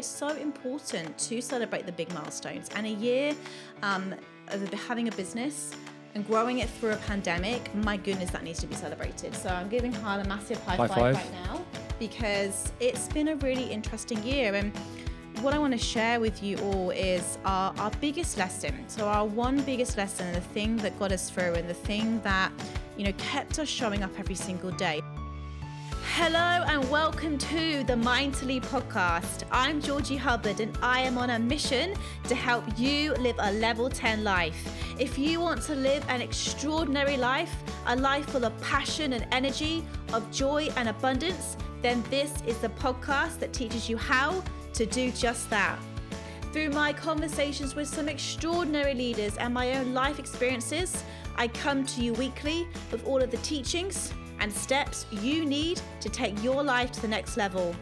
it's so important to celebrate the big milestones. And a year um, of having a business and growing it through a pandemic, my goodness, that needs to be celebrated. So I'm giving Kyle a massive high, High five, five. right now because it's been a really interesting year. And what I want to share with you all is our, our biggest lesson. So our one biggest lesson and the thing that got us through and the thing that, you know, kept us showing up every single day. Hello and welcome to the Mind to Lead podcast. I'm Georgie Hubbard and I am on a mission to help you live a level 10 life. If you want to live an extraordinary life, a life full of passion and energy, of joy and abundance, then this is the podcast that teaches you how to do just that. Through my conversations with some extraordinary leaders and my own life experiences, I come to you weekly with all of the teachings and steps you need to take your life to the next level.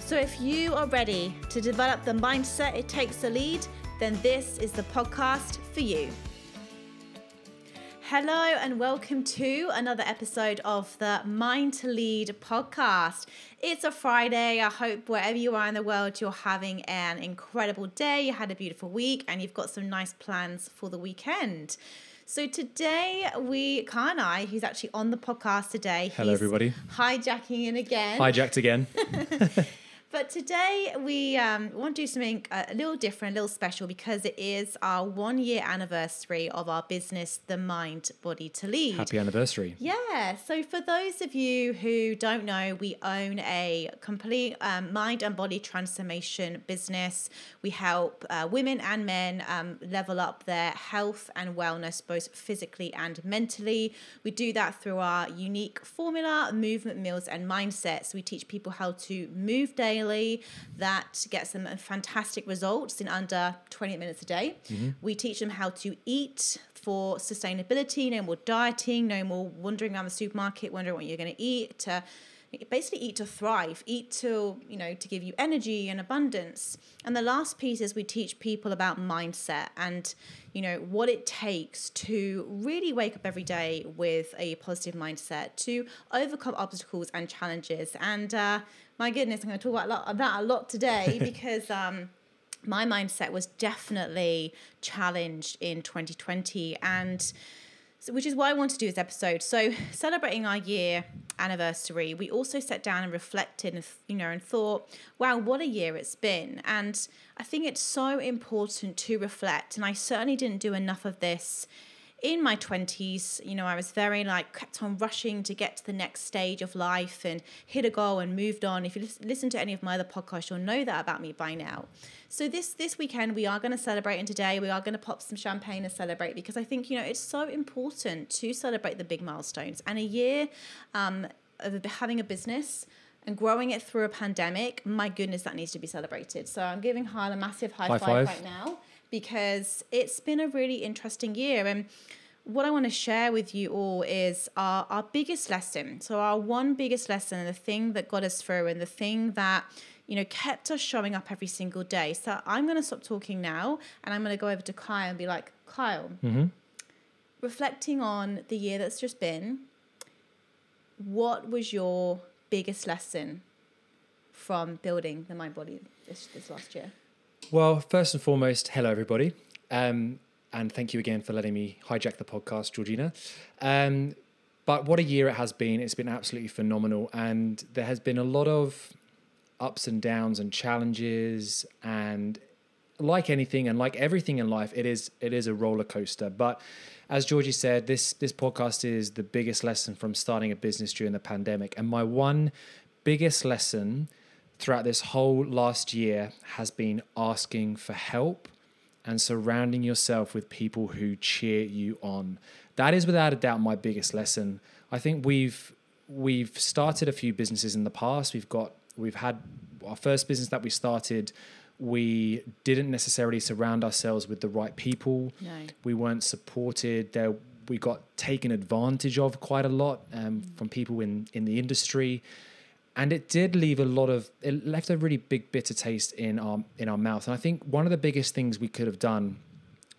So if you are ready to develop the mindset it takes to lead, then this is the podcast for you. Hello and welcome to another episode of the Mind to Lead podcast. It's a Friday. I hope wherever you are in the world, you're having an incredible day. You had a beautiful week and you've got some nice plans for the weekend. So today we, Kyle and I, who's actually on the podcast today. Hello, everybody. Hijacking in again. Hijacked again. But today we um, want to do something uh, a little different, a little special because it is our one year anniversary of our business, The Mind Body to Lead. Happy anniversary. Yeah. So for those of you who don't know, we own a complete um, mind and body transformation business. We help uh, women and men um, level up their health and wellness, both physically and mentally. We do that through our unique formula, movement, meals, and mindsets. We teach people how to move daily. That gets them fantastic results in under 20 minutes a day. We teach them how to eat for sustainability, no more dieting, no more wandering around the supermarket wondering what you're going to eat. To basically eat to thrive, eat to you know to give you energy and abundance. And the last piece is we teach people about mindset and you know what it takes to really wake up every day with a positive mindset to overcome obstacles and challenges. And uh, my goodness, I'm going to talk about a lot, that a lot today because. Um, my mindset was definitely challenged in 2020 and so, which is why I want to do this episode. So, celebrating our year anniversary, we also sat down and reflected, and you know, and thought, "Wow, what a year it's been!" And I think it's so important to reflect. And I certainly didn't do enough of this in my 20s, you know, I was very like kept on rushing to get to the next stage of life and hit a goal and moved on. If you listen to any of my other podcasts, you'll know that about me by now. So this this weekend we are going to celebrate and today we are going to pop some champagne and celebrate because I think, you know, it's so important to celebrate the big milestones. And a year um, of having a business and growing it through a pandemic, my goodness, that needs to be celebrated. So I'm giving Kyle a massive high, High five five. right now because it's been a really interesting year. And what I want to share with you all is our, our biggest lesson. So, our one biggest lesson and the thing that got us through and the thing that you know kept us showing up every single day. So, I'm going to stop talking now and I'm going to go over to Kyle and be like, Kyle, mm-hmm. reflecting on the year that's just been, what was your biggest lesson from building the mind body this, this last year? Well, first and foremost, hello, everybody. Um, and thank you again for letting me hijack the podcast, Georgina. Um, but what a year it has been. It's been absolutely phenomenal. And there has been a lot of ups and downs and challenges. And like anything and like everything in life, it is it is a roller coaster. But as Georgie said, this this podcast is the biggest lesson from starting a business during the pandemic. And my one biggest lesson throughout this whole last year has been asking for help and surrounding yourself with people who cheer you on. That is without a doubt my biggest lesson. I think we've we've started a few businesses in the past. We've got we've had our first business that we started we didn't necessarily surround ourselves with the right people. No. We weren't supported. There we got taken advantage of quite a lot um, from people in in the industry and it did leave a lot of it left a really big bitter taste in our in our mouth. And i think one of the biggest things we could have done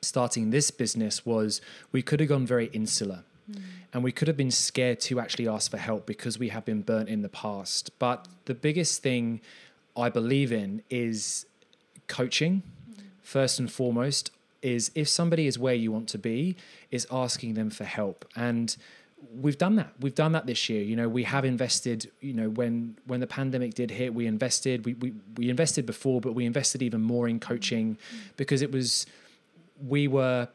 starting this business was we could have gone very insular. Mm. And we could have been scared to actually ask for help because we have been burnt in the past. But the biggest thing i believe in is coaching, mm. first and foremost, is if somebody is where you want to be, is asking them for help. And we've done that. We've done that this year. You know, we have invested, you know, when when the pandemic did hit, we invested, we we, we invested before, but we invested even more in coaching because it was we were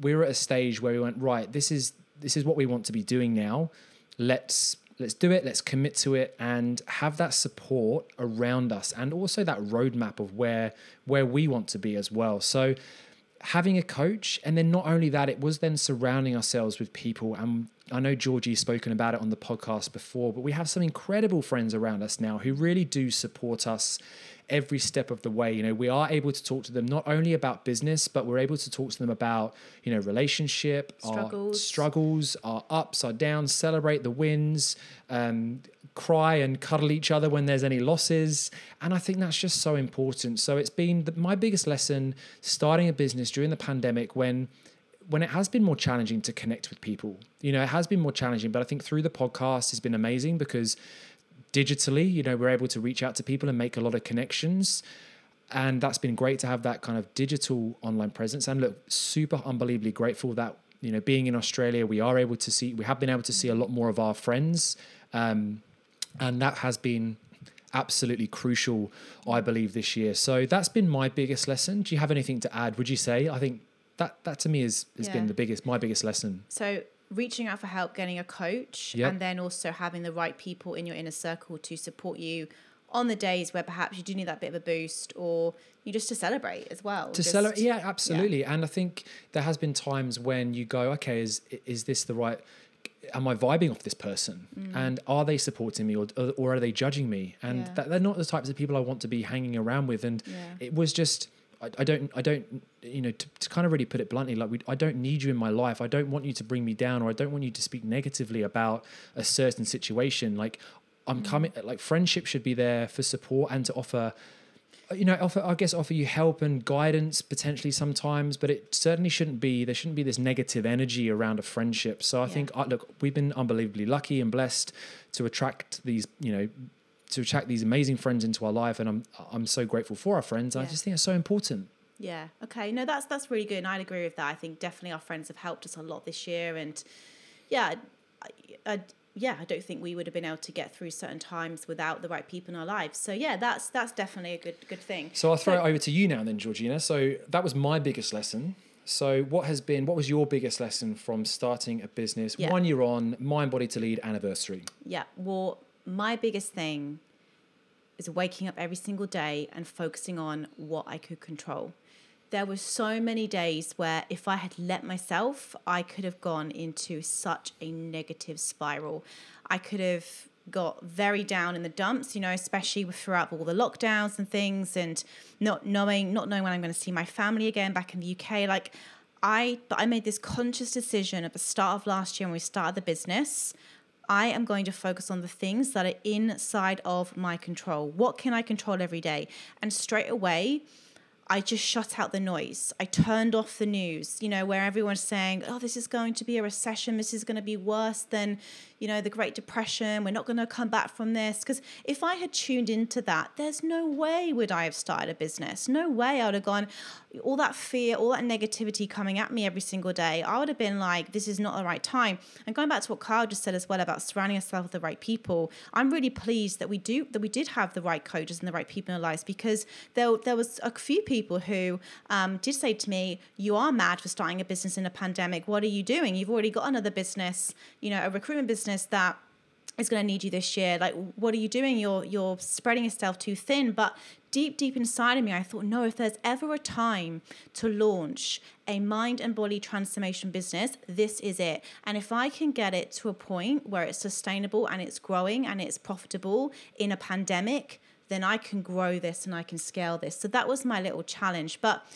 we were at a stage where we went, right, this is this is what we want to be doing now. Let's let's do it let's commit to it and have that support around us and also that roadmap of where where we want to be as well so having a coach and then not only that it was then surrounding ourselves with people and i know georgie's spoken about it on the podcast before but we have some incredible friends around us now who really do support us every step of the way you know we are able to talk to them not only about business but we're able to talk to them about you know relationship our Struggles. struggles our ups our downs celebrate the wins um, cry and cuddle each other when there's any losses. And i think that's just so important. So it's been the, my biggest lesson starting a business during the pandemic when when it has been more challenging to connect with people. You know it has been more challenging but i think through the podcast has been amazing because digitally you know we're able to reach out to people and make a lot of connections. And that's been great to have that kind of digital online presence. And look super unbelievably grateful that you know being in australia we are able to see we have been able to see a lot more of our friends um, and that has been absolutely crucial i believe this year. So that's been my biggest lesson. Do you have anything to add? Would you say? I think that that to me is has Yeah. been the biggest my biggest lesson. So reaching out for help, getting a coach, Yep. and then also having the right people in your inner circle to support you on the days where perhaps you do need that bit of a boost or you just to celebrate as well. to Just- celebrate yeah absolutely. and i think there has been times when you go okay is is this the right am i vibing off this person? Mm. And are they supporting me or, or are they judging me? And Yeah. that they're not the types of people i want to be hanging around with. And Yeah. it was just I, I don't i don't you know to, to kind of really put it bluntly like we, i don't need you in my life. I don't want you to bring me down or i don't want you to speak negatively about a certain situation. Like i'm mm. coming like friendship should be there for support and to offer you know, offer I guess offer you help and guidance potentially sometimes, but it certainly shouldn't be there shouldn't be this negative energy around a friendship. So I Yeah. think uh, look, we've been unbelievably lucky and blessed to attract these, you know, to attract these amazing friends into our life, and I'm I'm so grateful for our friends. I just think it's so important. Yeah. Okay. No, that's that's really good, and I'd agree with that. I think definitely our friends have helped us a lot this year, and yeah, I, I, yeah, I don't think we would have been able to get through certain times without the right people in our lives. So yeah, that's that's definitely a good good thing. So I'll throw it over to you now, then, Georgina. So that was my biggest lesson. So what has been what was your biggest lesson from starting a business? Yeah. One year on, Mind Body to Lead anniversary. Yeah. Well, my biggest thing is waking up every single day and focusing on what I could control. There were so many days where if I had let myself, I could have gone into such a negative spiral. I could have got very down in the dumps, you know, especially throughout all the lockdowns and things and not knowing not knowing when I'm going to see my family again back in the UK. Like I but I made this conscious decision at the start of last year when we started the business. I am going to focus on the things that are inside of my control. What can I control every day? And straight away, I just shut out the noise. I turned off the news, you know, where everyone's saying, oh, this is going to be a recession. This is going to be worse than, you know, the Great Depression. We're not going to come back from this. Because if I had tuned into that, there's no way would I have started a business. No way I would have gone, all that fear, all that negativity coming at me every single day. I would have been like, this is not the right time. And going back to what Kyle just said as well about surrounding yourself with the right people, I'm really pleased that we do that we did have the right coaches and the right people in our lives because there there was a few people who um, did say to me, "You are mad for starting a business in a pandemic. What are you doing? You've already got another business, you know, a recruitment business that." is going to need you this year like what are you doing you're you're spreading yourself too thin but deep deep inside of me i thought no if there's ever a time to launch a mind and body transformation business this is it and if i can get it to a point where it's sustainable and it's growing and it's profitable in a pandemic then i can grow this and i can scale this so that was my little challenge but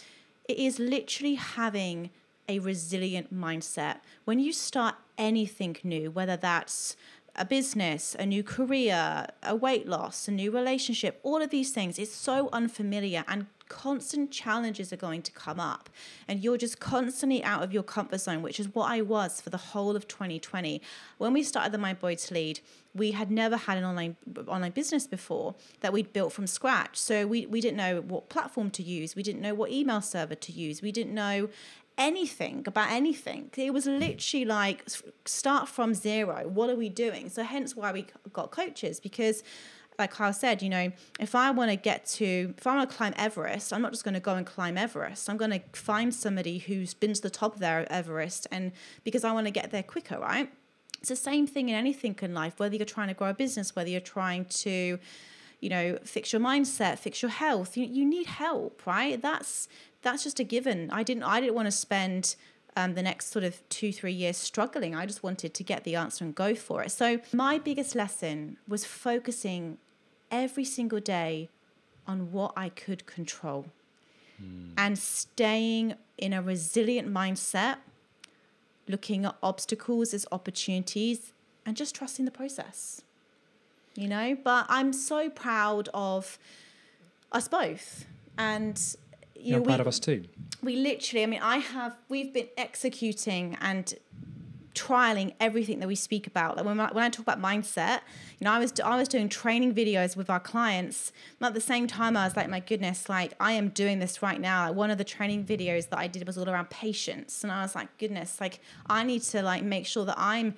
it is literally having a resilient mindset. When you start anything new, whether that's a business, a new career, a weight loss, a new relationship, all of these things, it's so unfamiliar and constant challenges are going to come up and you're just constantly out of your comfort zone, which is what I was for the whole of 2020. When we started the Mind Body to Lead, we had never had an online online business before that we'd built from scratch. So we, we didn't know what platform to use. We didn't know what email server to use. We didn't know anything about anything. It was literally like start from zero. What are we doing? So hence why we got coaches because like Kyle said, you know, if I want to get to, if I want to climb Everest, I'm not just going to go and climb Everest. I'm going to find somebody who's been to the top of their Everest, and because I want to get there quicker, right? It's the same thing in anything in life, whether you're trying to grow a business, whether you're trying to, you know, fix your mindset, fix your health. You, you need help, right? That's that's just a given. I didn't I didn't want to spend um, the next sort of two three years struggling. I just wanted to get the answer and go for it. So my biggest lesson was focusing every single day on what I could control mm. and staying in a resilient mindset, looking at obstacles as opportunities, and just trusting the process. You know, but I'm so proud of us both. And you are proud of us too. We literally, I mean, I have, we've been executing and trialing everything that we speak about. Like when, I, when I talk about mindset, you know, I was I was doing training videos with our clients. And at the same time, I was like, my goodness, like I am doing this right now. Like one of the training videos that I did was all around patience, and I was like, goodness, like I need to like make sure that I'm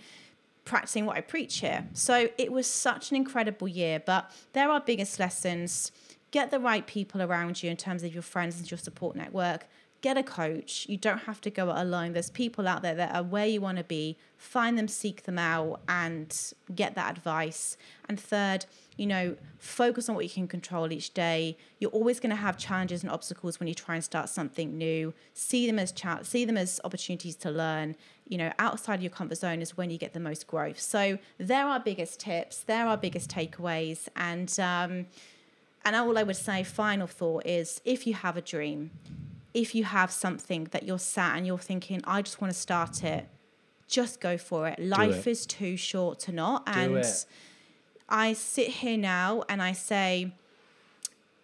practicing what I preach here. So it was such an incredible year. But there are biggest lessons. Get the right people around you in terms of your friends and your support network get a coach. You don't have to go it alone. There's people out there that are where you want to be. Find them, seek them out, and get that advice. And third, you know, focus on what you can control each day. You're always going to have challenges and obstacles when you try and start something new. See them as cha- see them as opportunities to learn. You know, outside your comfort zone is when you get the most growth. So there are biggest tips. There are biggest takeaways, and um, and all I would say, final thought is, if you have a dream, if you have something that you're sat and you're thinking, I just want to start it, just go for it. Life it. is too short to not. And I sit here now and I say,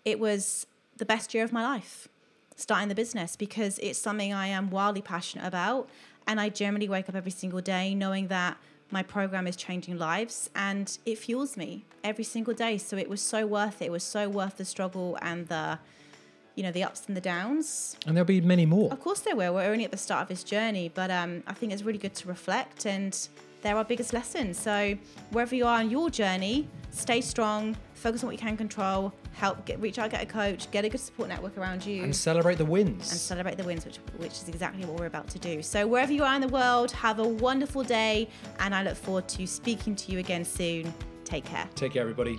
it was the best year of my life starting the business because it's something I am wildly passionate about. And I generally wake up every single day knowing that my program is changing lives and it fuels me every single day. So it was so worth it. It was so worth the struggle and the you know the ups and the downs. And there'll be many more. Of course there will. We're only at the start of this journey, but um, I think it's really good to reflect and they're our biggest lessons. So wherever you are on your journey, stay strong, focus on what you can control, help get reach out, get a coach, get a good support network around you, and celebrate the wins. And celebrate the wins, which which is exactly what we're about to do. So wherever you are in the world, have a wonderful day, and I look forward to speaking to you again soon. Take care. Take care, everybody.